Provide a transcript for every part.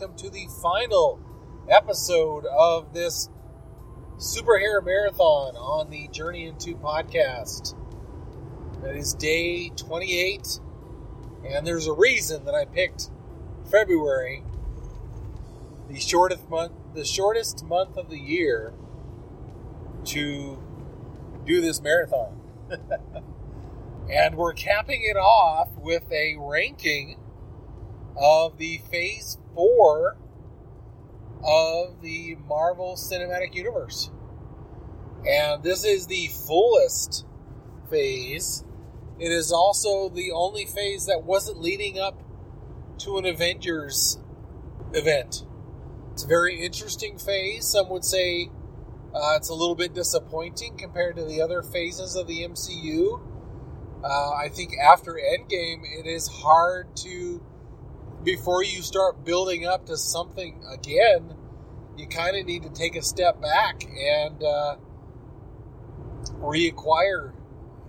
welcome to the final episode of this superhero marathon on the Journey Into podcast. That is day 28, and there's a reason that I picked February, the shortest month, the shortest month of the year, to do this marathon. and we're capping it off with a ranking of the Phase 4 of the Marvel Cinematic Universe. And this is the fullest phase. It is also the only phase that wasn't leading up to an Avengers event. It's a very interesting phase. Some would say uh, it's a little bit disappointing compared to the other phases of the MCU. Uh, I think after Endgame, it is hard to before you start building up to something again, you kind of need to take a step back and uh, reacquire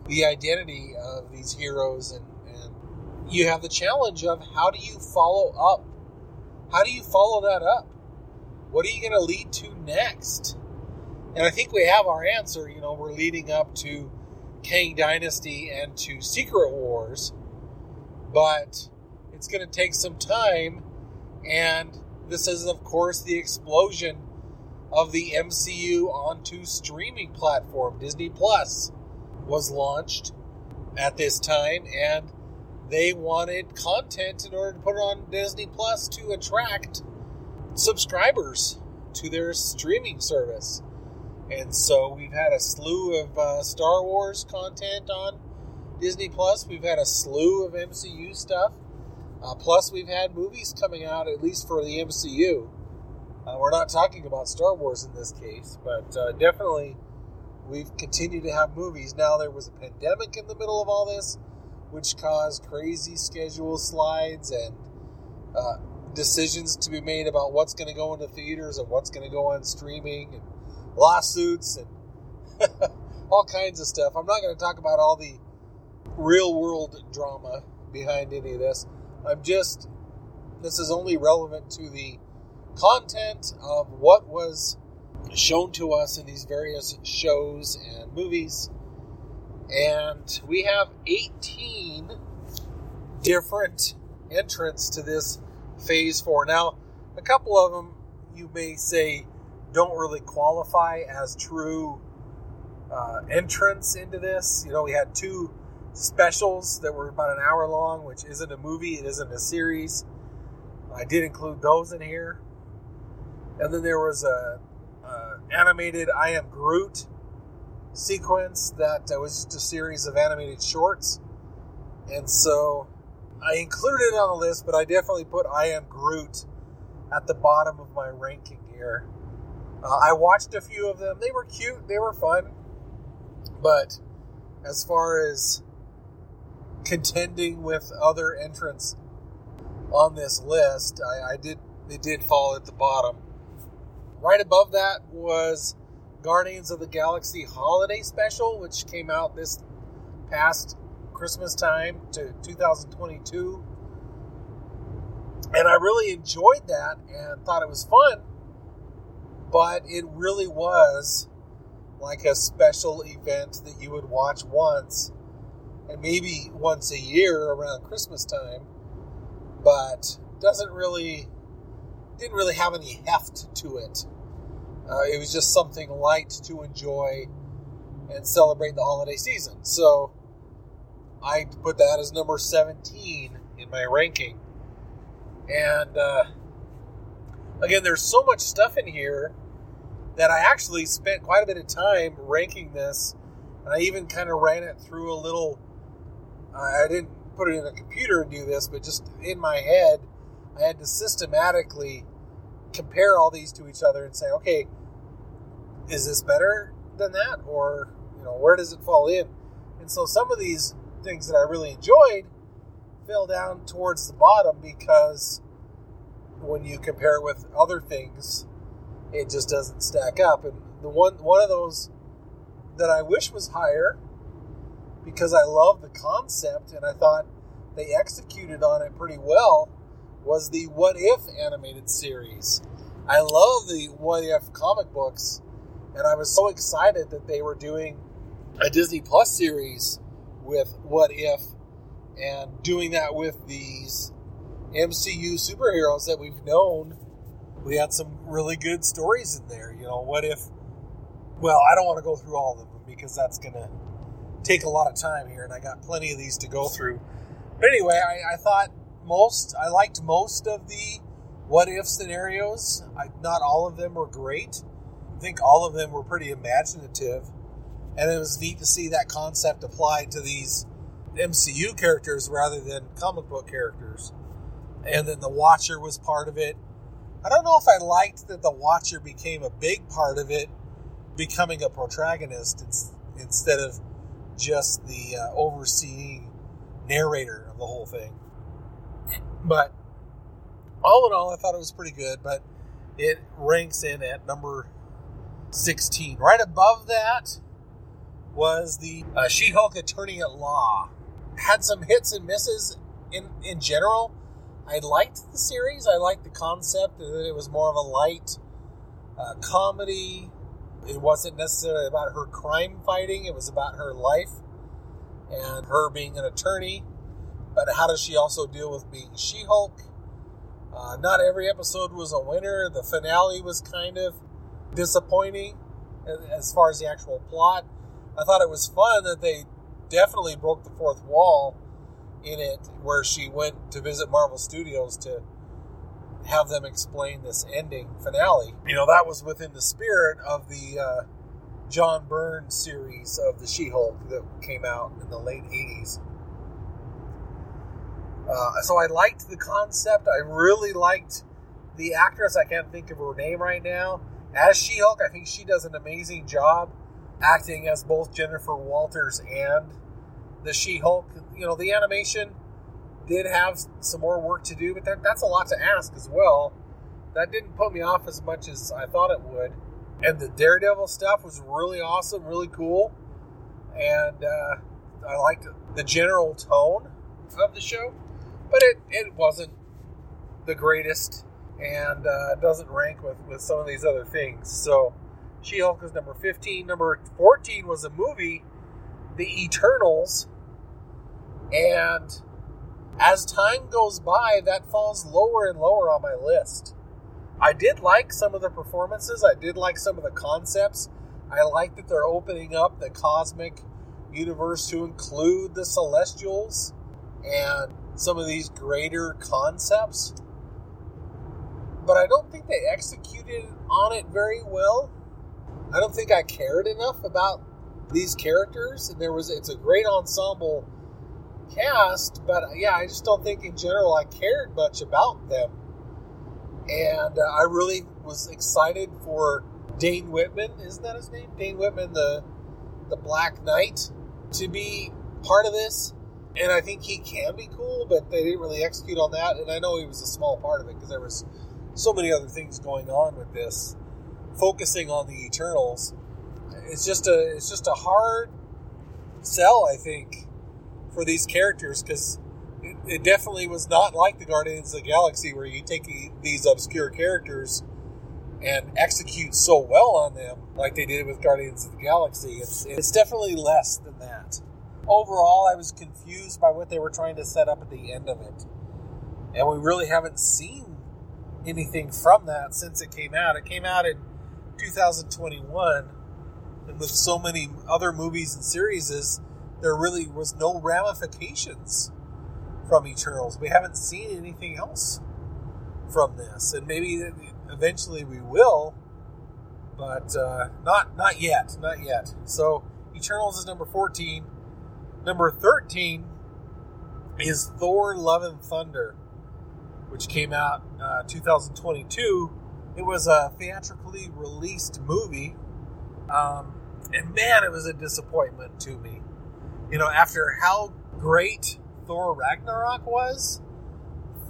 the identity of these heroes. And, and you have the challenge of how do you follow up? How do you follow that up? What are you going to lead to next? And I think we have our answer. You know, we're leading up to Kang Dynasty and to Secret Wars. But it's going to take some time. And this is, of course, the explosion of the MCU onto streaming platform. Disney Plus was launched at this time, and they wanted content in order to put it on Disney Plus to attract subscribers to their streaming service. And so we've had a slew of uh, Star Wars content on Disney Plus. We've had a slew of MCU stuff. Uh, plus, we've had movies coming out, at least for the MCU. Uh, we're not talking about Star Wars in this case, but uh, definitely we've continued to have movies. Now, there was a pandemic in the middle of all this, which caused crazy schedule slides and uh, decisions to be made about what's going to go into theaters and what's going to go on streaming and lawsuits and all kinds of stuff. I'm not going to talk about all the real world drama behind any of this. I'm just, this is only relevant to the content of what was shown to us in these various shows and movies. And we have 18 different entrants to this phase four. Now, a couple of them you may say don't really qualify as true uh, entrance into this. You know, we had two specials that were about an hour long, which isn't a movie, it isn't a series. I did include those in here. And then there was a, a animated I Am Groot sequence that uh, was just a series of animated shorts. And so I included it on the list, but I definitely put I Am Groot at the bottom of my ranking here. Uh, I watched a few of them. They were cute, they were fun. But as far as contending with other entrants on this list. I, I did it did fall at the bottom. Right above that was Guardians of the Galaxy Holiday Special, which came out this past Christmas time to 2022. And I really enjoyed that and thought it was fun. But it really was like a special event that you would watch once and maybe once a year around Christmas time, but doesn't really didn't really have any heft to it. Uh, it was just something light to enjoy and celebrate the holiday season. So I put that as number 17 in my ranking. And uh, again, there's so much stuff in here that I actually spent quite a bit of time ranking this. And I even kind of ran it through a little I didn't put it in a computer and do this, but just in my head, I had to systematically compare all these to each other and say, okay, is this better than that? Or, you know, where does it fall in? And so some of these things that I really enjoyed fell down towards the bottom because when you compare it with other things, it just doesn't stack up. And the one one of those that I wish was higher because I love the concept and I thought they executed on it pretty well was the What If animated series. I love the What If comic books, and I was so excited that they were doing a Disney Plus series with What If and doing that with these MCU superheroes that we've known. We had some really good stories in there. You know, what if? Well, I don't want to go through all of them because that's going to take a lot of time here, and I got plenty of these to go through. But anyway, I, I thought most, I liked most of the what if scenarios. I, not all of them were great. I think all of them were pretty imaginative, and it was neat to see that concept applied to these MCU characters rather than comic book characters. And then the Watcher was part of it. I don't know if I liked that the Watcher became a big part of it, becoming a protagonist instead of just the uh, overseeing narrator of the whole thing. But all in all, I thought it was pretty good, but it ranks in at number 16. Right above that was the uh, She Hulk Attorney at Law. Had some hits and misses in, in general. I liked the series. I liked the concept that it was more of a light uh, comedy. It wasn't necessarily about her crime fighting, it was about her life and her being an attorney. But how does she also deal with being She Hulk? Uh, not every episode was a winner. The finale was kind of disappointing as far as the actual plot. I thought it was fun that they definitely broke the fourth wall in it, where she went to visit Marvel Studios to have them explain this ending finale. You know, that was within the spirit of the uh, John Byrne series of the She Hulk that came out in the late 80s. Uh, so I liked the concept. I really liked the actress. I can't think of her name right now. As She Hulk, I think she does an amazing job acting as both Jennifer Walters and the She Hulk. You know, the animation did have some more work to do, but that, that's a lot to ask as well. That didn't put me off as much as I thought it would. And the Daredevil stuff was really awesome, really cool. And uh, I liked the general tone of the show but it, it wasn't the greatest and uh, doesn't rank with, with some of these other things. So She Hulk is number 15. Number 14 was a movie, The Eternals. And as time goes by, that falls lower and lower on my list. I did like some of the performances, I did like some of the concepts. I like that they're opening up the cosmic universe to include the Celestials. And some of these greater concepts, but I don't think they executed on it very well. I don't think I cared enough about these characters, and there was it's a great ensemble cast, but yeah, I just don't think in general I cared much about them. And uh, I really was excited for Dane Whitman, isn't that his name? Dane Whitman, the the Black Knight, to be part of this and I think he can be cool, but they didn't really execute on that. And I know he was a small part of it because there was so many other things going on with this, focusing on the Eternals. It's just a it's just a hard sell, I think, for these characters because it, it definitely was not like the Guardians of the Galaxy where you take these obscure characters and execute so well on them like they did with Guardians of the Galaxy. It's it's definitely less than that overall, I was confused by what they were trying to set up at the end of it. And we really haven't seen anything from that since it came out. It came out in 2021. And with so many other movies and series, there really was no ramifications from Eternals. We haven't seen anything else from this. And maybe eventually we will, but uh, not not yet. Not yet. So Eternals is number 14. Number 13 is Thor Love and Thunder, which came out uh, 2022. It was a theatrically released movie. Um, and man, it was a disappointment to me. You know, after how great Thor Ragnarok was,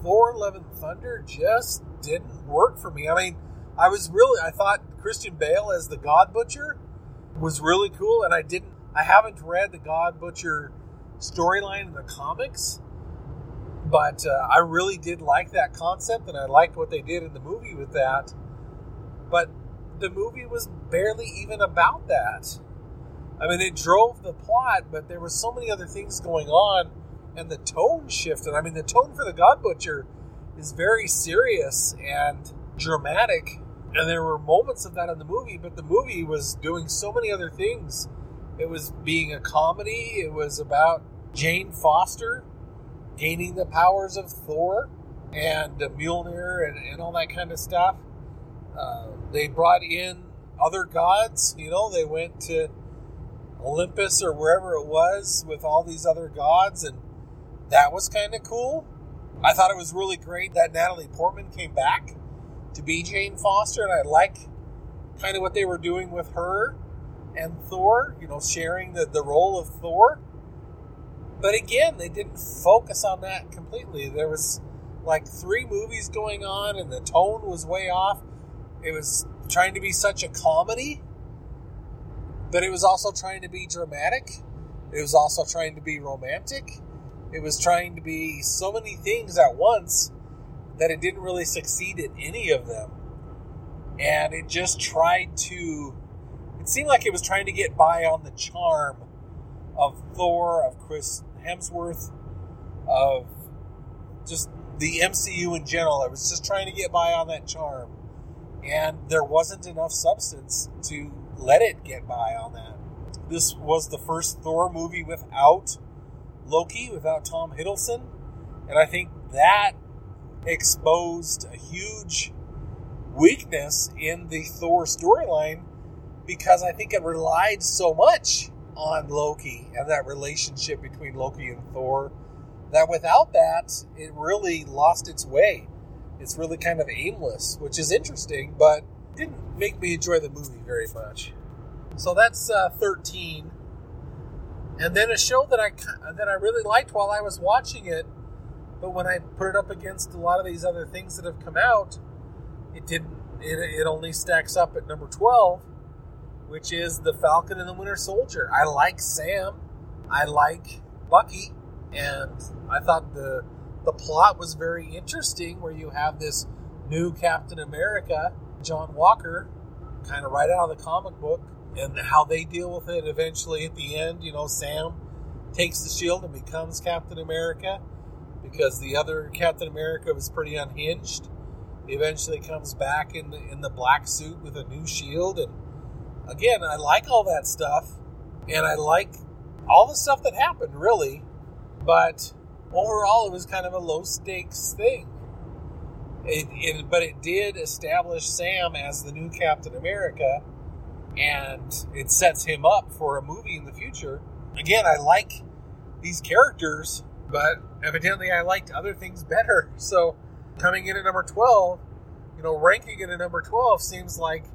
Thor Love and Thunder just didn't work for me. I mean, I was really, I thought Christian Bale as the God Butcher was really cool, and I didn't I haven't read the God Butcher storyline in the comics, But uh, I really did like that concept, and I liked what they did in the movie with that. But the movie was barely even about that. I mean, it drove the plot, but there were so many other things going on, and the tone shifted. I mean, the tone for the God Butcher is very serious and dramatic, and there were moments of that in the movie, but the movie was doing so many other things. It was being a comedy, it was about Jane Foster gaining the powers of Thor and Mjolnir and, and all that kind of stuff. Uh, they brought in other gods, you know, they went to Olympus or wherever it was with all these other gods, and that was kind of cool. I thought it was really great that Natalie Portman came back to be Jane Foster, and I like kind of what they were doing with her and Thor, you know, sharing the, the role of Thor. But again, they didn't focus on that completely. There was like three movies going on, and the tone was way off. It was trying to be such a comedy, but it was also trying to be dramatic. It was also trying to be romantic. It was trying to be so many things at once that it didn't really succeed in any of them. And it just tried to, it seemed like it was trying to get by on the charm of Thor, of Chris Hemsworth, of just the MCU in general. It was just trying to get by on that charm. And there wasn't enough substance to let it get by on that. This was the first Thor movie without Loki, without Tom Hiddleston. And I think that exposed a huge weakness in the Thor storyline because I think it relied so much on Loki and that relationship between Loki and Thor that without that, it really lost its way. It's really kind of aimless, which is interesting, but didn't make me enjoy the movie very much. So that's uh, 13. And then a show that I that I really liked while I was watching it, but when I put it up against a lot of these other things that have come out, it didn't. It, it only stacks up at number 12, which is the Falcon and the Winter Soldier. I like Sam. I like Bucky, and I thought the the plot was very interesting. Where you have this new Captain America, John Walker, kind of right out of the comic book, and how they deal with it eventually at the end. You know, Sam takes the shield and becomes Captain America because the other Captain America was pretty unhinged. He eventually comes back in the in the black suit with a new shield, and again, I like all that stuff, and I like all the stuff that happened, really. But overall, it was kind of a low stakes thing. It, it, but it did establish Sam as the new Captain America, and it sets him up for a movie in the future. Again, I like these characters, but evidently I liked other things better. So coming in at number 12, you know, ranking it at number 12 seems like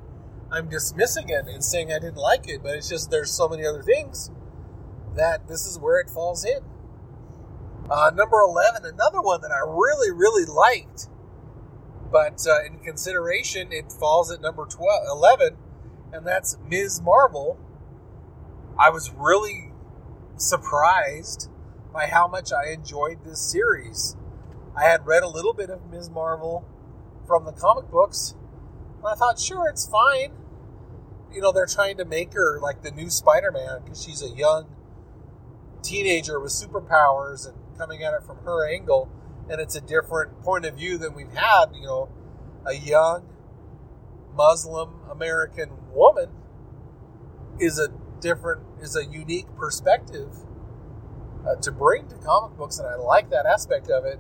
I'm dismissing it and saying I didn't like it, but it's just there's so many other things that this is where it falls in. Uh, number 11, another one that I really, really liked, but uh, in consideration, it falls at number 12, 11, and that's Ms. Marvel. I was really surprised by how much I enjoyed this series. I had read a little bit of Ms. Marvel from the comic books, and I thought, sure, it's fine. You know, they're trying to make her like the new Spider Man because she's a young teenager with superpowers and coming at it from her angle. And it's a different point of view than we've had, you know, a young Muslim American woman is a different, is a unique perspective uh, to bring to comic books, and I like that aspect of it.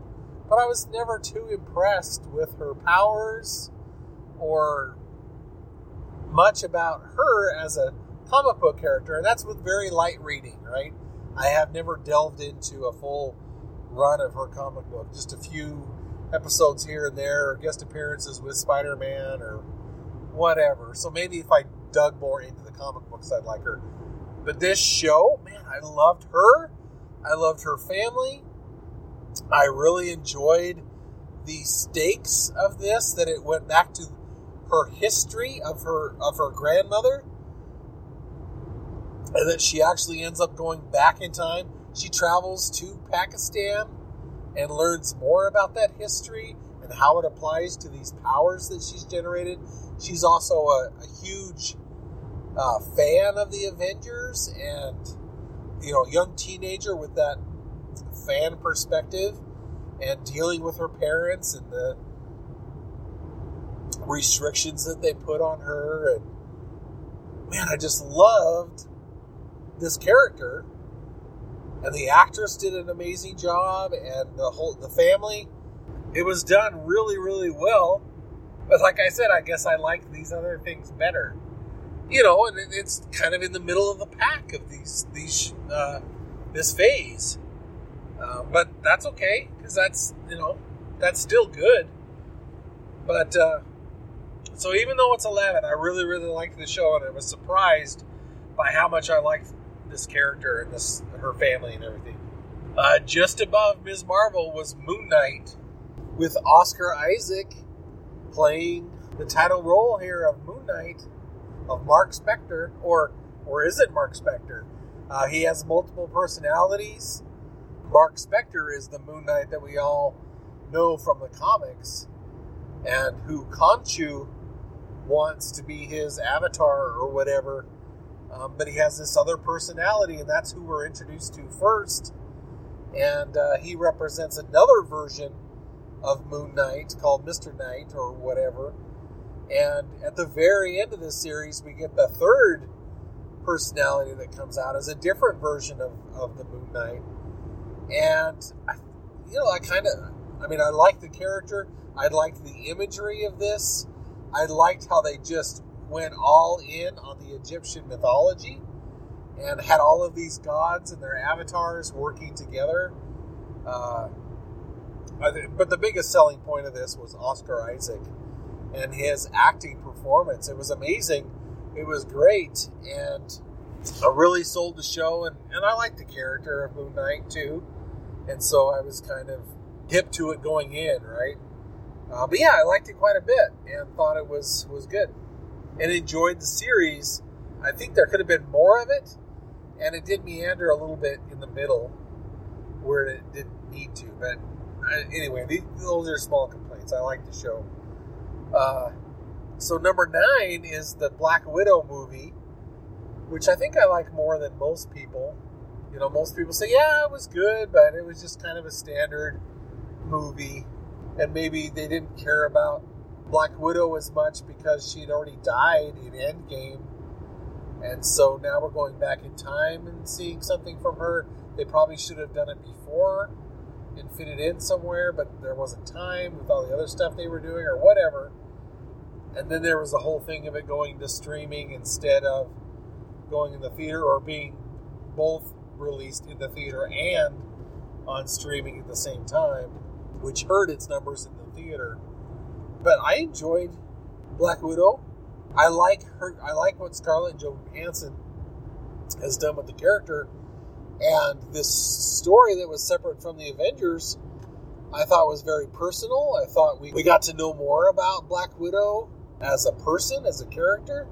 But I was never too impressed with her powers or much about her as a comic book character, and that's with very light reading, right? I have never delved into a full run of her comic book, just a few episodes here and there, or guest appearances with Spider Man or whatever. So maybe if I dug more into the comic books, I'd like her. But this show, man, I loved her. I loved her family. I really enjoyed the stakes of this, that it went back to her history of her of her grandmother and that she actually ends up going back in time she travels to pakistan and learns more about that history and how it applies to these powers that she's generated. She's also a, a huge uh, fan of the Avengers and, you know, young teenager with that fan perspective and dealing with her parents and the restrictions that they put on her. And man, I just loved this character. And the actress did an amazing job, and the whole the family. It was done really, really well. But like I said, I guess I like these other things better. You know, and it's kind of in the middle of the pack of these these uh, this phase. Uh, but that's okay because that's you know that's still good. But uh, so even though it's eleven, I really really liked the show, and I was surprised by how much I liked this character and this her family and everything. Uh, just above Ms. Marvel was Moon Knight, with Oscar Isaac playing the title role here of Moon Knight of Mark Spector, or or is it Mark Spector? Uh, he has multiple personalities. Mark Spector is the Moon Knight that we all know from the comics, and who Khonshu wants to be his avatar or whatever um, but he has this other personality, and that's who we're introduced to first. And uh, he represents another version of Moon Knight called Mr. Knight or whatever. And at the very end of the series, we get the third personality that comes out as a different version of, of the Moon Knight. And, I, you know, I kind of, I mean, I like the character. I liked the imagery of this. I liked how they just went all in on the Egyptian mythology and had all of these gods and their avatars working together. Uh, but the biggest selling point of this was Oscar Isaac and his acting performance. It was amazing. It was great. And I really sold the show. And, and I liked the character of Moon Knight too. And so I was kind of hip to it going in, right? Uh, but yeah, I liked it quite a bit and thought it was was good and enjoyed the series. I think there could have been more of it, and it did meander a little bit in the middle where it didn't need to. But I, anyway, these, those are small complaints. I like the show. Uh, so number nine is the Black Widow movie, which I think I like more than most people. You know, most people say, yeah, it was good, but it was just kind of a standard movie, and maybe they didn't care about Black Widow as much because she'd already died in Endgame. And so now we're going back in time and seeing something from her. They probably should have done it before and fit it in somewhere, but there wasn't time with all the other stuff they were doing or whatever. And then there was the whole thing of it going to streaming instead of going in the theater or being both released in the theater and on streaming at the same time, which hurt its numbers in the theater but I enjoyed Black Widow. I like her. I like what Scarlett Johansson has done with the character, and this story that was separate from the Avengers. I thought was very personal. I thought we, we got to know more about Black Widow as a person, as a character,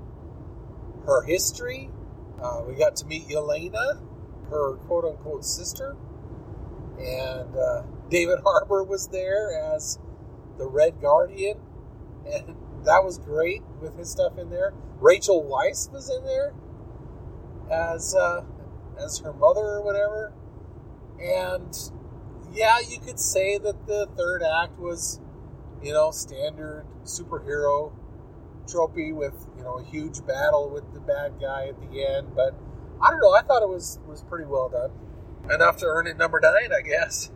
her history. Uh, we got to meet Yelena, her quote unquote sister. And uh, David Harbour was there as the Red Guardian, and that was great with his stuff in there. Rachel Weisz was in there as uh, as her mother or whatever, and yeah, you could say that the third act was, you know, standard superhero tropey with you know a huge battle with the bad guy at the end, but I don't know. I thought it was was pretty well done, enough to earn it number nine, I guess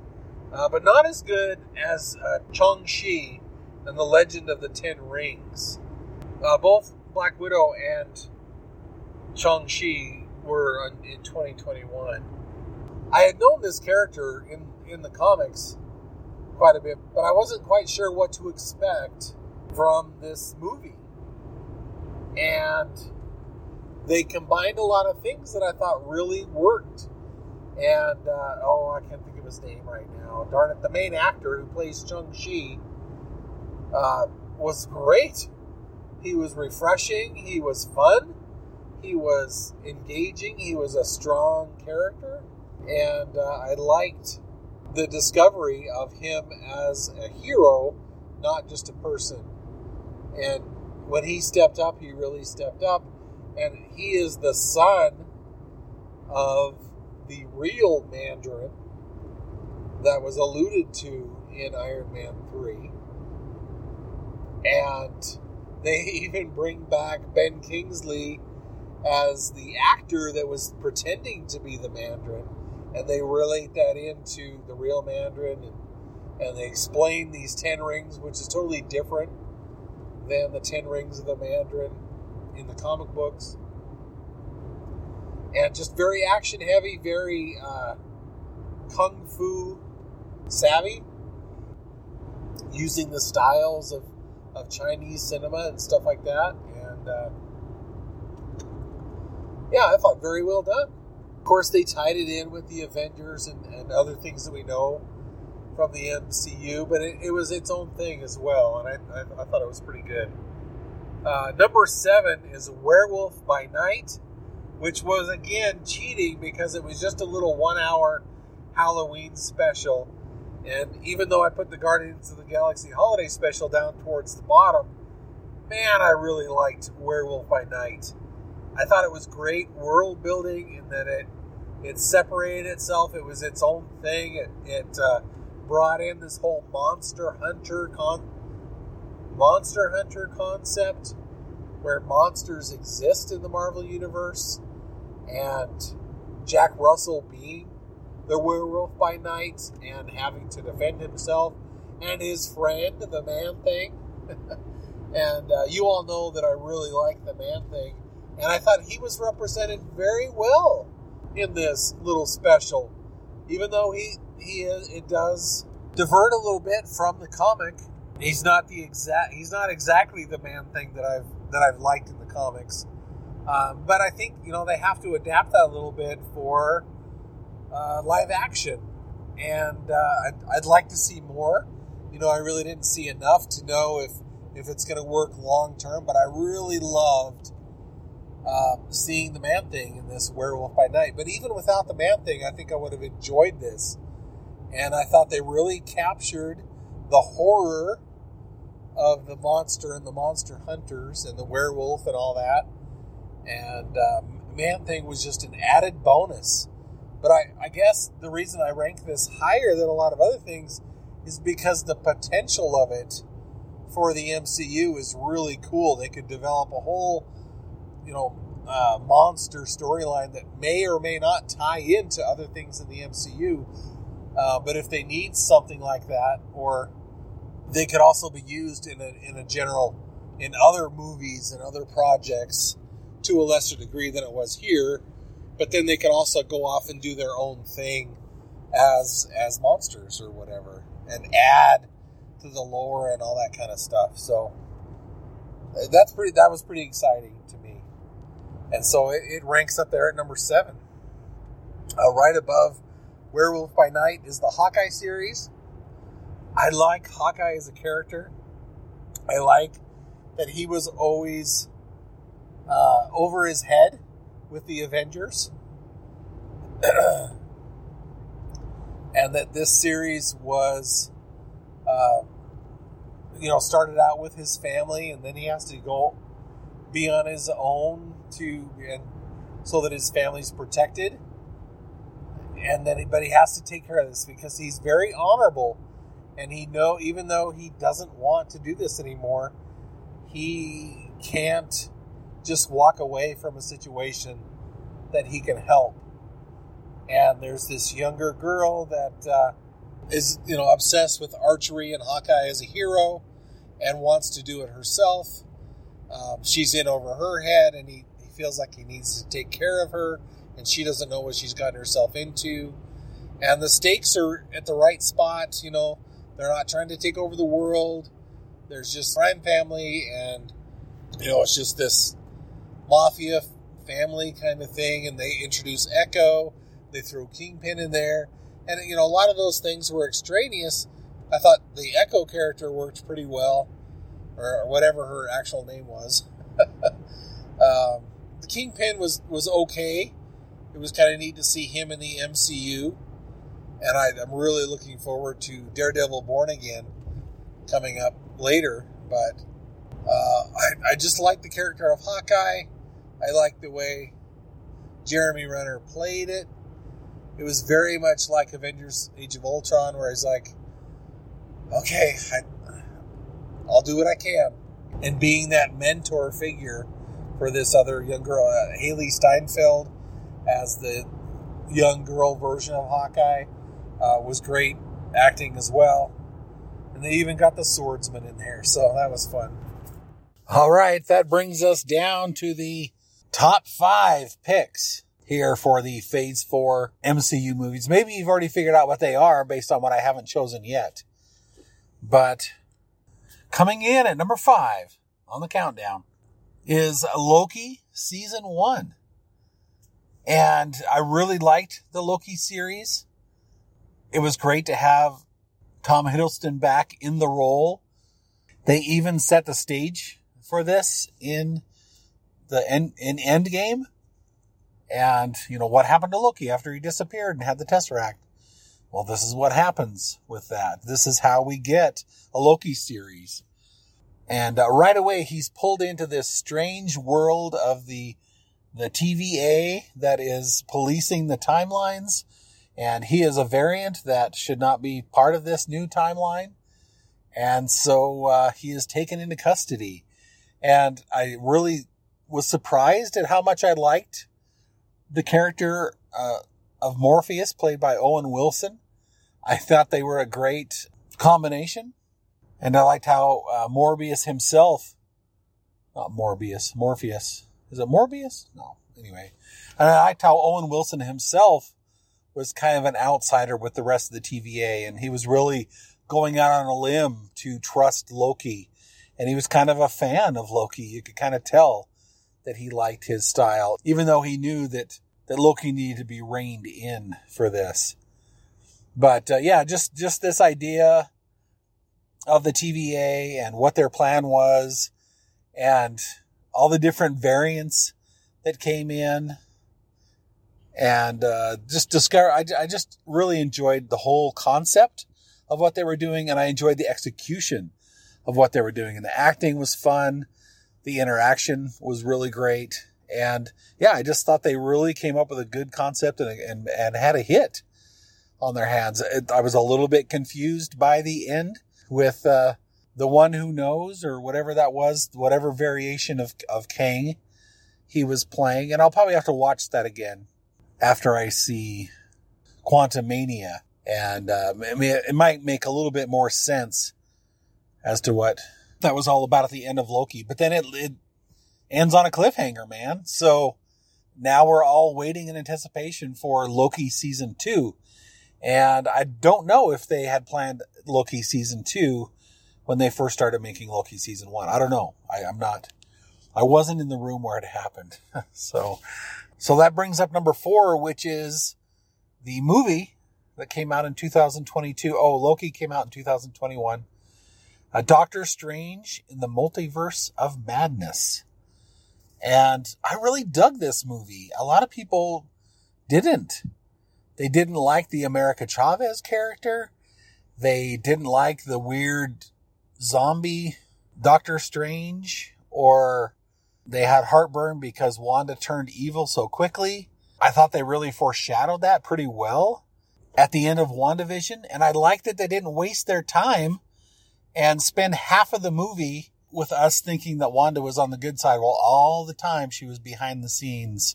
uh, but not as good as uh, Shang-Chi and the Legend of the Ten Rings. Uh, both Black Widow and Shang-Chi were in 2021. I had known this character in, in the comics quite a bit, but I wasn't quite sure what to expect from this movie. And they combined a lot of things that I thought really worked. And, uh, oh, I can't think his name right now. Darn it, the main actor who plays Shang-Chi uh, was great. He was refreshing. He was fun. He was engaging. He was a strong character, and uh, I liked the discovery of him as a hero, not just a person. And when he stepped up, he really stepped up. And he is the son of the real Mandarin that was alluded to in Iron Man 3. And they even bring back Ben Kingsley as the actor that was pretending to be the Mandarin. And they relate that into the real Mandarin. And, and they explain these 10 rings, which is totally different than the 10 rings of the Mandarin in the comic books. And just very action heavy, very uh, kung fu savvy, using the styles of, of Chinese cinema and stuff like that. And uh, yeah, I thought very well done. Of course, they tied it in with the Avengers and, and other things that we know from the MCU, but it, it was its own thing as well, and I, I, I thought it was pretty good. Uh, number seven is Werewolf by Night, which was again cheating because it was just a little one hour Halloween special. And even though I put the Guardians of the Galaxy holiday special down towards the bottom, man, I really liked Werewolf by Night. I thought it was great world building in that it it separated itself. It was its own thing. It, it uh, brought in this whole monster hunter con monster hunter concept where monsters exist in the Marvel universe, and Jack Russell being the werewolf by night and having to defend himself and his friend, the man thing. and uh, you all know that I really like the man thing and I thought he was represented very well in this little special, even though he he it does divert a little bit from the comic. He's not the exact. He's not exactly the man thing that I've that I've liked in the comics. Um, but I think you know they have to adapt that a little bit for uh, live action, and uh, I'd, I'd like to see more. You know, I really didn't see enough to know if if it's going to work long term. But I really loved um, seeing the Man Thing in this Werewolf by Night. But even without the Man Thing, I think I would have enjoyed this. And I thought they really captured the horror of the monster and the monster hunters and the werewolf and all that. And um, Man Thing was just an added bonus. But I, I guess the reason I rank this higher than a lot of other things is because the potential of it for the MCU is really cool. They could develop a whole you know, uh, monster storyline that may or may not tie into other things in the MCU. Uh, but if they need something like that, or they could also be used in a, in a general, in other movies and other projects to a lesser degree than it was here. But then they can also go off and do their own thing as as monsters or whatever, and add to the lore and all that kind of stuff. So that's pretty. That was pretty exciting to me. And so it, it ranks up there at number seven. Uh, right above Werewolf by Night is the Hawkeye series. I like Hawkeye as a character. I like that he was always uh, over his head with the Avengers. and that this series was, uh, you know, started out with his family and then he has to go be on his own to and so that his family's protected and then but he has to take care of this because he's very honorable and he know even though he doesn't want to do this anymore he can't just walk away from a situation that he can help and there's this younger girl that uh, is you know obsessed with archery and hawkeye as a hero and wants to do it herself um, she's in over her head and he feels like he needs to take care of her, and she doesn't know what she's gotten herself into. And the stakes are at the right spot. You know, they're not trying to take over the world. There's just crime family, and you know, it's just this mafia family kind of thing. And they introduce Echo. They throw Kingpin in there, and you know, a lot of those things were extraneous. I thought the Echo character worked pretty well, or whatever her actual name was. um, the Kingpin was was okay. It was kind of neat to see him in the MCU. And I, I'm really looking forward to Daredevil Born Again coming up later. But uh, I, I just like the character of Hawkeye. I like the way Jeremy Renner played it. It was very much like Avengers Age of Ultron, where he's like, okay, I, I'll do what I can. And being that mentor figure for this other young girl, uh, Hailee Steinfeld, as the young girl version of Hawkeye, uh, was great acting as well. And they even got the swordsman in there, so that was fun. All right, that brings us down to the top five picks here for the Phase 4 MCU movies. Maybe you've already figured out what they are based on what I haven't chosen yet. But coming in at number five on the countdown is Loki season one. And I really liked the Loki series. It was great to have Tom Hiddleston back in the role. They even set the stage for this in the end, in Endgame. And, you know, what happened to Loki after he disappeared and had the Tesseract? Well, this is what happens with that. This is how we get a Loki series. And uh, right away, he's pulled into this strange world of the the TVA that is policing the timelines, and he is a variant that should not be part of this new timeline. And so uh, he is taken into custody. And I really was surprised at how much I liked the character uh, of Morpheus, played by Owen Wilson. I thought they were a great combination. And I liked how uh, Morbius himself, not Morbius, Morpheus. Is it Morbius? No. Anyway. And I liked how Owen Wilson himself was kind of an outsider with the rest of the TVA. And he was really going out on a limb to trust Loki. And he was kind of a fan of Loki. You could kind of tell that he liked his style, even though he knew that, that Loki needed to be reined in for this. But uh, yeah, just just this idea of the TVA and what their plan was, and all the different variants that came in, and uh, just discover. I, I just really enjoyed the whole concept of what they were doing, and I enjoyed the execution of what they were doing, and the acting was fun the interaction was really great. And yeah, I just thought they really came up with a good concept and, and, and had a hit on their hands. I was a little bit confused by the end with, uh, the one who knows or whatever that was, whatever variation of, of Kang he was playing. And I'll probably have to watch that again after I see Quantumania. And, uh, I mean, it might make a little bit more sense as to what that was all about at the end of Loki. But then it, it ends on a cliffhanger, man. So now we're all waiting in anticipation for Loki season two. And I don't know if they had planned Loki season two when they first started making Loki season one. I don't know. I, I'm not, I wasn't in the room where it happened. so, so that brings up number four, which is the movie that came out in 2022. Oh, Loki came out in 2021 a Doctor Strange in the Multiverse of Madness. And I really dug this movie. A lot of people didn't. They didn't like the America Chavez character. They didn't like the weird zombie Doctor Strange, or they had heartburn because Wanda turned evil so quickly. I thought they really foreshadowed that pretty well at the end of WandaVision. And I liked that they didn't waste their time and spend half of the movie with us thinking that Wanda was on the good side while all the time she was behind the scenes,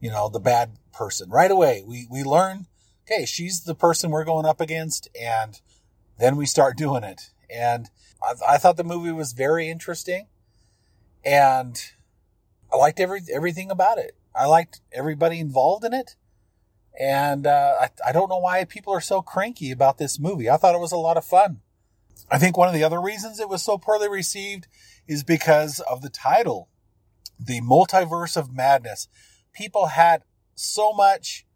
you know, the bad person. Right away, we, we learn, okay, she's the person we're going up against, and then we start doing it. And I, I thought the movie was very interesting, and I liked every everything about it. I liked everybody involved in it. And uh, I, I don't know why people are so cranky about this movie. I thought it was a lot of fun. I think one of the other reasons it was so poorly received is because of the title, The Multiverse of Madness. People had so much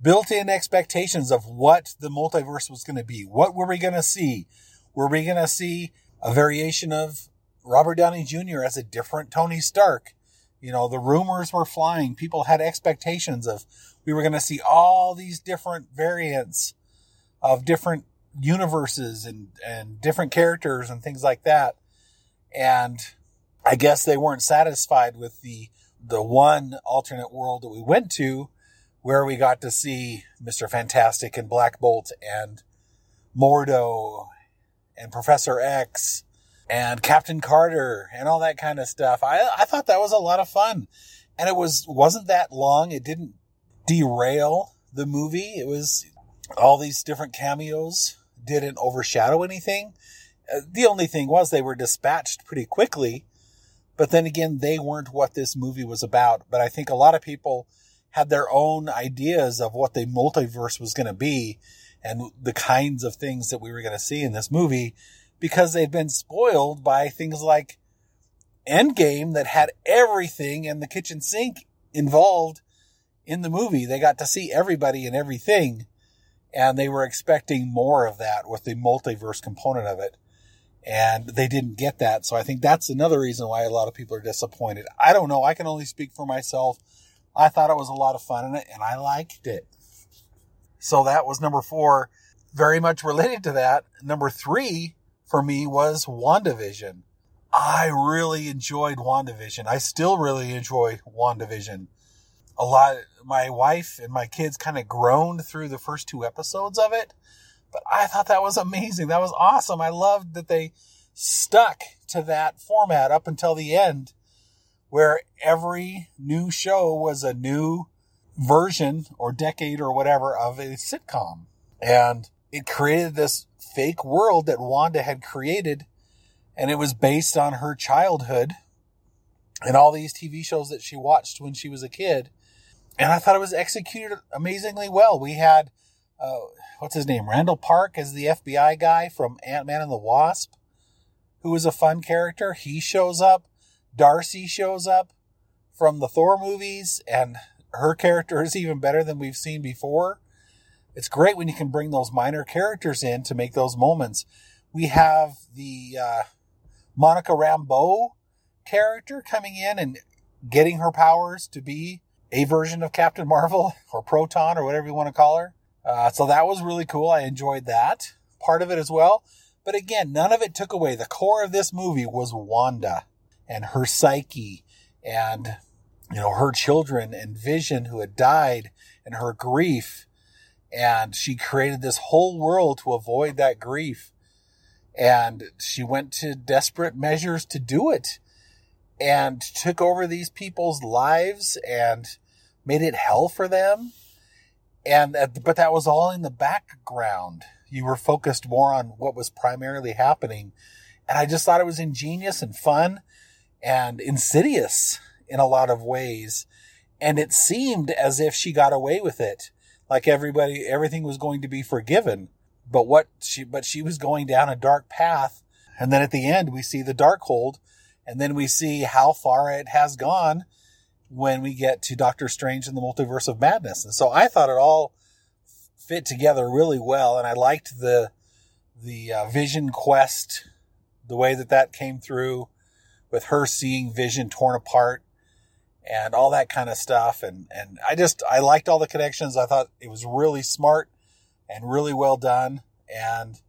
built in expectations of what the multiverse was going to be. What were we going to see? Were we going to see a variation of Robert Downey Jr. as a different Tony Stark? You know, the rumors were flying. People had expectations of we were going to see all these different variants of different universes and, and different characters and things like that. And I guess they weren't satisfied with the, the one alternate world that we went to where we got to see Mr. Fantastic and Black Bolt and Mordo and Professor X and Captain Carter and all that kind of stuff. I, I thought that was a lot of fun. And it was, wasn't that long. It didn't derail the movie. It was all these different cameos didn't overshadow anything. Uh, the only thing was they were dispatched pretty quickly. But then again, they weren't what this movie was about. But I think a lot of people had their own ideas of what the multiverse was going to be and the kinds of things that we were going to see in this movie because they'd been spoiled by things like Endgame that had everything in the kitchen sink involved in the movie. They got to see everybody and everything, and they were expecting more of that with the multiverse component of it. And they didn't get that. So I think that's another reason why a lot of people are disappointed. I don't know. I can only speak for myself. I thought it was a lot of fun in it and I liked it. So that was number four. Very much related to that. Number three for me was WandaVision. I really enjoyed WandaVision. I still really enjoy WandaVision. A lot, my wife and my kids kind of groaned through the first two episodes of it, but I thought that was amazing. That was awesome. I loved that they stuck to that format up until the end, where every new show was a new version or decade or whatever of a sitcom. And it created this fake world that Wanda had created. And it was based on her childhood and all these TV shows that she watched when she was a kid. And I thought it was executed amazingly well. We had, uh, what's his name? Randall Park as the FBI guy from Ant Man and the Wasp, who was a fun character. He shows up. Darcy shows up from the Thor movies, and her character is even better than we've seen before. It's great when you can bring those minor characters in to make those moments. We have the uh, Monica Rambeau character coming in and getting her powers to be a version of Captain Marvel or Photon or whatever you want to call her. Uh, so that was really cool. I enjoyed that part of it as well. But again, none of it took away. The core of this movie was Wanda and her psyche and, you know, her children and Vision who had died and her grief and she created this whole world to avoid that grief. And she went to desperate measures to do it and took over these people's lives and made it hell for them. And, uh, but that was all in the background. You were focused more on what was primarily happening. And I just thought it was ingenious and fun and insidious in a lot of ways. And it seemed as if she got away with it like everybody, everything was going to be forgiven. But what she, but she was going down a dark path. And then at the end, we see the Darkhold, and then we see how far it has gone when we get to Doctor Strange and the Multiverse of Madness. And so I thought it all fit together really well, and I liked the the uh, Vision quest, the way that that came through, with her seeing Vision torn apart and all that kind of stuff. And, and I just, I liked all the connections. I thought it was really smart and really well done. And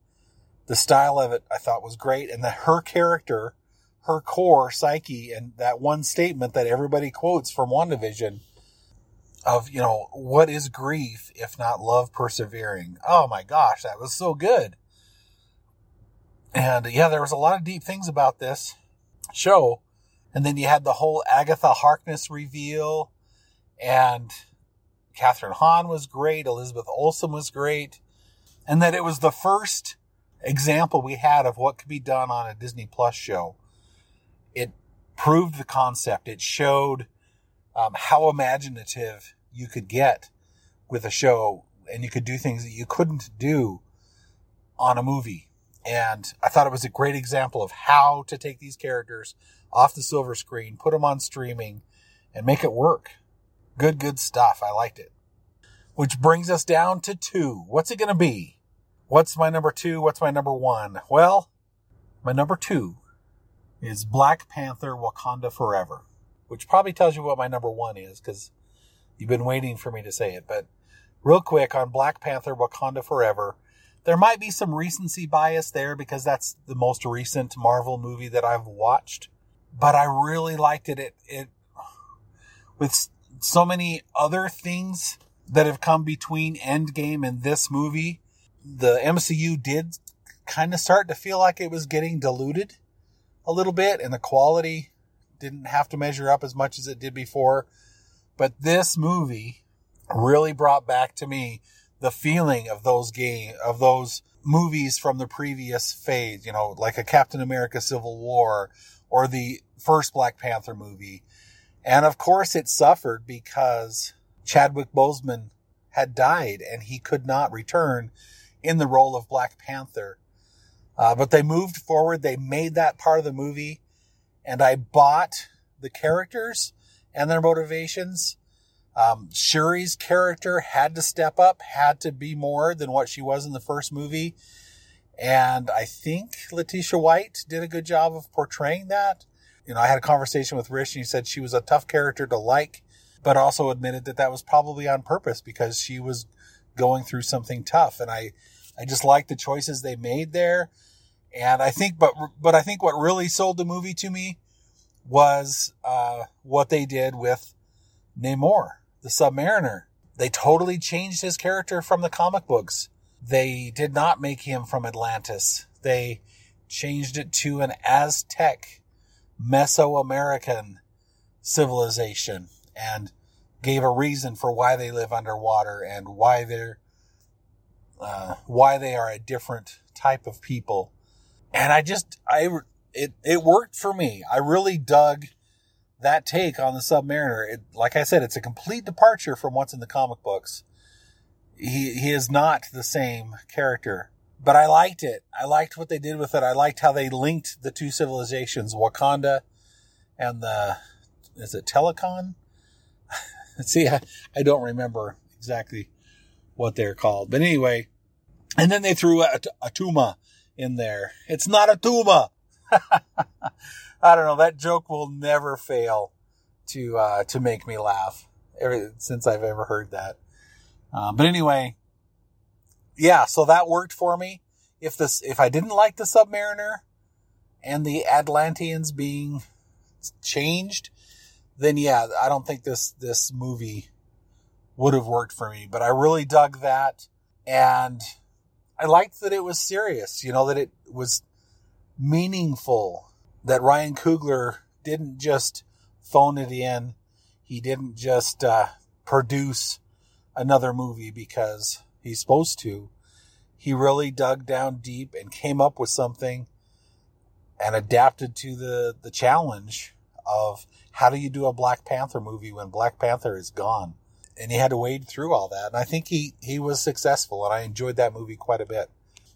the style of it I thought was great. And that her character, her core psyche and that one statement that everybody quotes from WandaVision of, you know, what is grief if not love persevering? Oh my gosh, that was so good. And yeah, there was a lot of deep things about this show and then you had the whole Agatha Harkness reveal, and Kathryn Hahn was great, Elizabeth Olsen was great, and that it was the first example we had of what could be done on a Disney Plus show. It proved the concept. It showed um, how imaginative you could get with a show, and you could do things that you couldn't do on a movie. And I thought it was a great example of how to take these characters off the silver screen, put them on streaming, and make it work. Good, good stuff. I liked it. Which brings us down to two. What's it going to be? What's my number two? What's my number one? Well, my number two is Black Panther Wakanda Forever, which probably tells you what my number one is because You've been waiting for me to say it, but real quick on Black Panther Wakanda Forever. There might be some recency bias there because that's the most recent Marvel movie that I've watched, but I really liked it. It, it with so many other things that have come between Endgame and this movie, the MCU did kind of start to feel like it was getting diluted a little bit and the quality didn't have to measure up as much as it did before. But this movie really brought back to me the feeling of those game of those movies from the previous phase, you know, like a Captain America Civil War or the first Black Panther movie. And of course it suffered because Chadwick Boseman had died and he could not return in the role of Black Panther. Uh, but they moved forward. They made that part of the movie and I bought the characters and their motivations. Um, Shuri's character had to step up, had to be more than what she was in the first movie. And I think Letitia Wright did a good job of portraying that. You know, I had a conversation with Rich and he said she was a tough character to like, but also admitted that that was probably on purpose because she was going through something tough. And I, I just like the choices they made there. And I think, but, but I think what really sold the movie to me was, uh, what they did with Namor, the Submariner. They totally changed his character from the comic books. They did not make him from Atlantis. They changed it to an Aztec, Mesoamerican civilization and gave a reason for why they live underwater and why they're, uh, why they are a different type of people and I just, I, it, it worked for me. I really dug that take on the Submariner. It, like I said, it's a complete departure from what's in the comic books. He, he is not the same character, but I liked it. I liked what they did with it. I liked how they linked the two civilizations, Wakanda and the, is it Talokan? See, I, I don't remember exactly what they're called, but anyway, and then they threw a, a Tuma in there. It's not a tuba. I don't know. That joke will never fail to uh, to make me laugh ever, since I've ever heard that. Uh, but anyway, yeah. So that worked for me. If this, if I didn't like the Submariner and the Atlanteans being changed, then yeah, I don't think this this movie would have worked for me. But I really dug that, and I liked that it was serious, you know, that it was meaningful, that Ryan Coogler didn't just phone it in. He didn't just uh, produce another movie because he's supposed to. He really dug down deep and came up with something and adapted to the, the challenge of how do you do a Black Panther movie when Black Panther is gone? And he had to wade through all that. And I think he, he was successful and I enjoyed that movie quite a bit.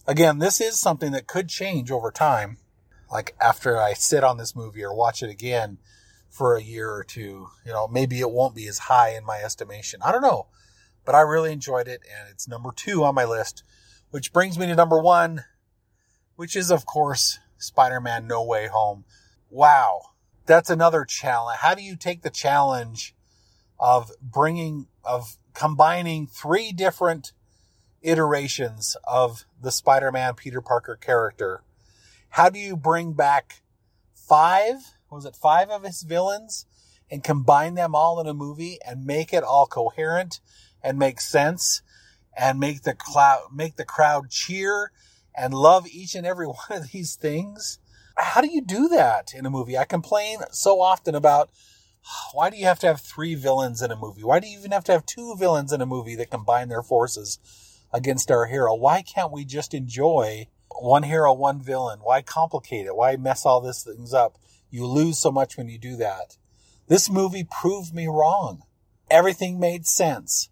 Again, this is something that could change over time. Like after I sit on this movie or watch it again for a year or two, you know, maybe it won't be as high in my estimation. I don't know, but I really enjoyed it and it's number two on my list, which brings me to number one, which is of course Spider-Man No Way Home. Wow. That's another challenge. How do you take the challenge of bringing, of combining three different iterations of the Spider-Man Peter Parker character. How do you bring back five, was it five of his villains and combine them all in a movie and make it all coherent and make sense and make the cloud, make the crowd cheer and love each and every one of these things? How do you do that in a movie? I complain so often about why do you have to have three villains in a movie? Why do you even have to have two villains in a movie that combine their forces against our hero? Why can't we just enjoy one hero, one villain? Why complicate it? Why mess all these things up? You lose so much when you do that. This movie proved me wrong. Everything made sense.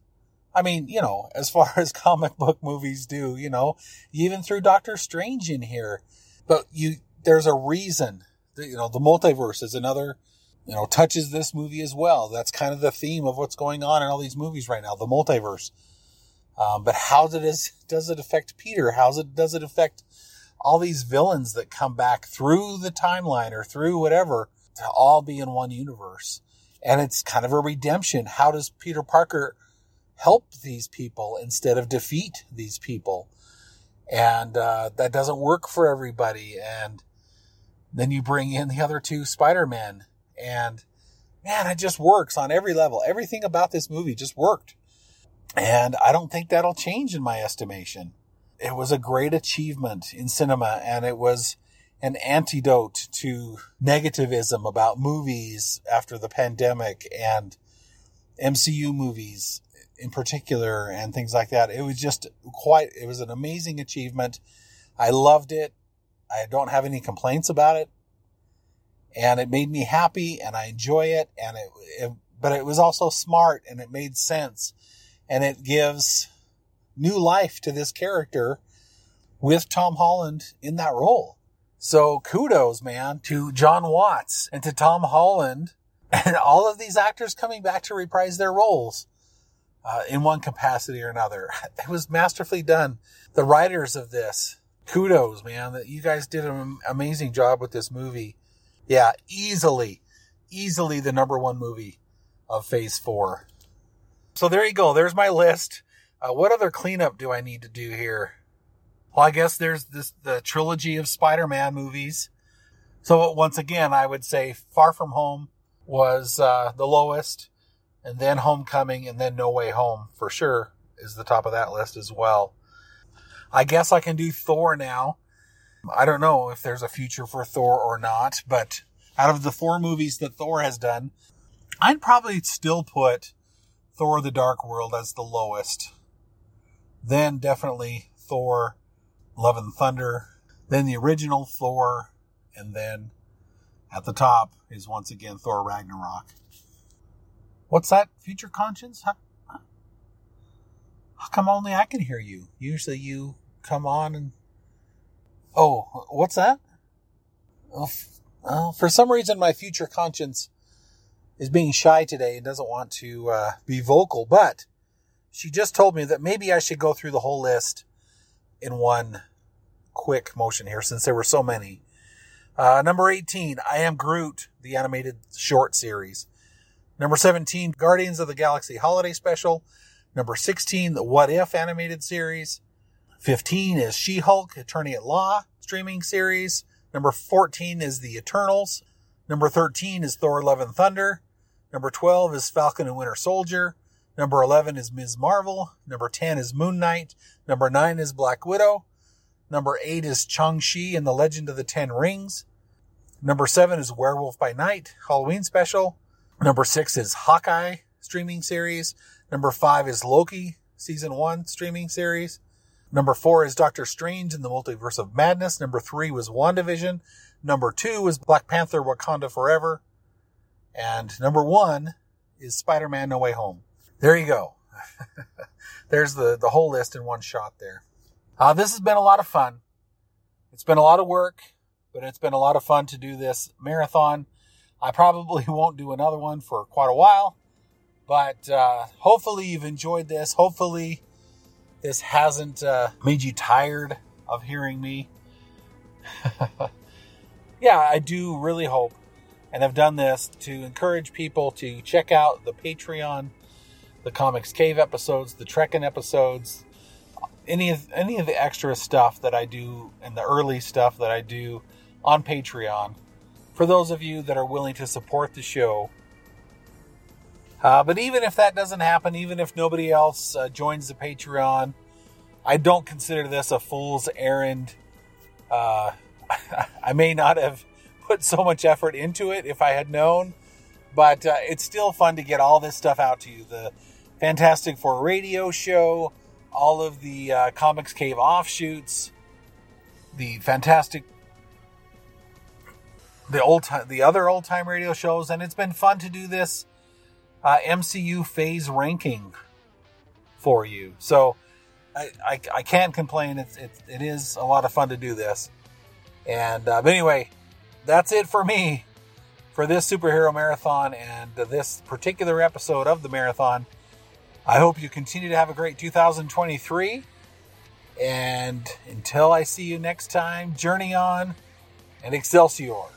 I mean, you know, as far as comic book movies do, you know, you even threw Doctor Strange in here, but you, there's a reason, you know, the multiverse is another you know, touches this movie as well. That's kind of the theme of what's going on in all these movies right now, the multiverse. Um, but how does it, does it affect Peter? How it, does it affect all these villains that come back through the timeline or through whatever to all be in one universe? And it's kind of a redemption. How does Peter Parker help these people instead of defeat these people? And uh, that doesn't work for everybody. And then you bring in the other two Spider-Men and man, it just works on every level. Everything about this movie just worked. And I don't think that'll change in my estimation. It was a great achievement in cinema and it was an antidote to negativism about movies after the pandemic and MCU movies in particular and things like that. It was just quite, it was an amazing achievement. I loved it. I don't have any complaints about it. And it made me happy and I enjoy it. And it, it but it was also smart and it made sense and it gives new life to this character with Tom Holland in that role. So kudos, man, to Jon Watts and to Tom Holland and all of these actors coming back to reprise their roles uh, in one capacity or another. It was masterfully done. The writers of this, kudos, man, that you guys did an amazing job with this movie. Yeah, easily, easily the number one movie of phase four. So there you go. There's my list. Uh, what other cleanup do I need to do here? Well, I guess there's this, the trilogy of Spider-Man movies. So once again, I would say Far From Home was, uh, the lowest and then Homecoming and then No Way Home for sure is the top of that list as well. I guess I can do Thor now. I don't know if there's a future for Thor or not, but out of the four movies that Thor has done, I'd probably still put Thor the Dark World as the lowest. Then definitely Thor Love and Thunder. Then the original Thor. And then at the top is once again Thor Ragnarok. What's that? Future conscience? How, how come only I can hear you? Usually you come on and. Oh, what's that? Well, for some reason, my future conscience is being shy today and doesn't want to uh, be vocal, but she just told me that maybe I should go through the whole list in one quick motion here since there were so many. Uh, number 18, I Am Groot, the animated short series. Number 17, Guardians of the Galaxy Holiday Special. Number 16, the What If animated series. 15 is She-Hulk, Attorney at Law streaming series. Number 14 is The Eternals. Number 13 is Thor Love and Thunder. Number 12 is Falcon and Winter Soldier. Number 11 is Ms. Marvel. Number 10 is Moon Knight. Number 9 is Black Widow. Number 8 is Shang-Chi and the Legend of the Ten Rings. Number 7 is Werewolf by Night, Halloween special. Number 6 is Hawkeye streaming series. Number 5 is Loki season 1 streaming series. Number 4 is Doctor Strange in the Multiverse of Madness. Number 3 was WandaVision. Number 2 was Black Panther Wakanda Forever. And number 1 is Spider-Man No Way Home. There you go. There's the, the whole list in one shot there. Uh, this has been a lot of fun. It's been a lot of work, but it's been a lot of fun to do this marathon. I probably won't do another one for quite a while, but uh, hopefully you've enjoyed this. Hopefully this hasn't uh, made you tired of hearing me. yeah, I do really hope and I've done this to encourage people to check out the Patreon, the Comics Cave episodes, the Trekking episodes, any of any of the extra stuff that I do and the early stuff that I do on Patreon. For those of you that are willing to support the show. Uh, but even if that doesn't happen, even if nobody else uh, joins the Patreon, I don't consider this a fool's errand. Uh, I may not have put so much effort into it if I had known, but uh, it's still fun to get all this stuff out to you. The Fantastic Four radio show, all of the uh, Comics Cave offshoots, the Fantastic, the old time, the other old time radio shows, and it's been fun to do this uh, MCU phase ranking for you. So I, I, I can't complain. It's, it's it is a lot of fun to do this. And uh, but anyway, that's it for me for this superhero marathon and this particular episode of the marathon. I hope you continue to have a great 2023. And until I see you next time, journey on and Excelsior.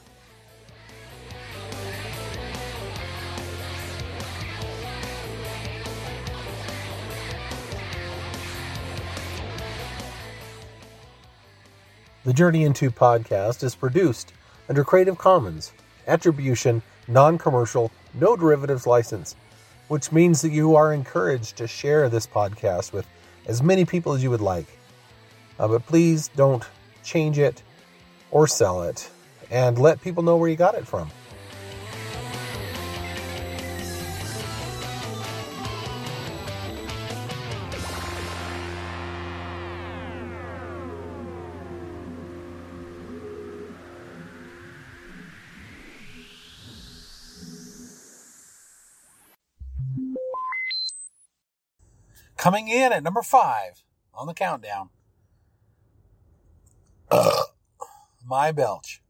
The Journey Into podcast is produced under Creative Commons Attribution, Non Commercial, No Derivatives license, which means that you are encouraged to share this podcast with as many people as you would like. Uh, but please don't change it or sell it and let people know where you got it from. Coming in at number five on the countdown. My Belch.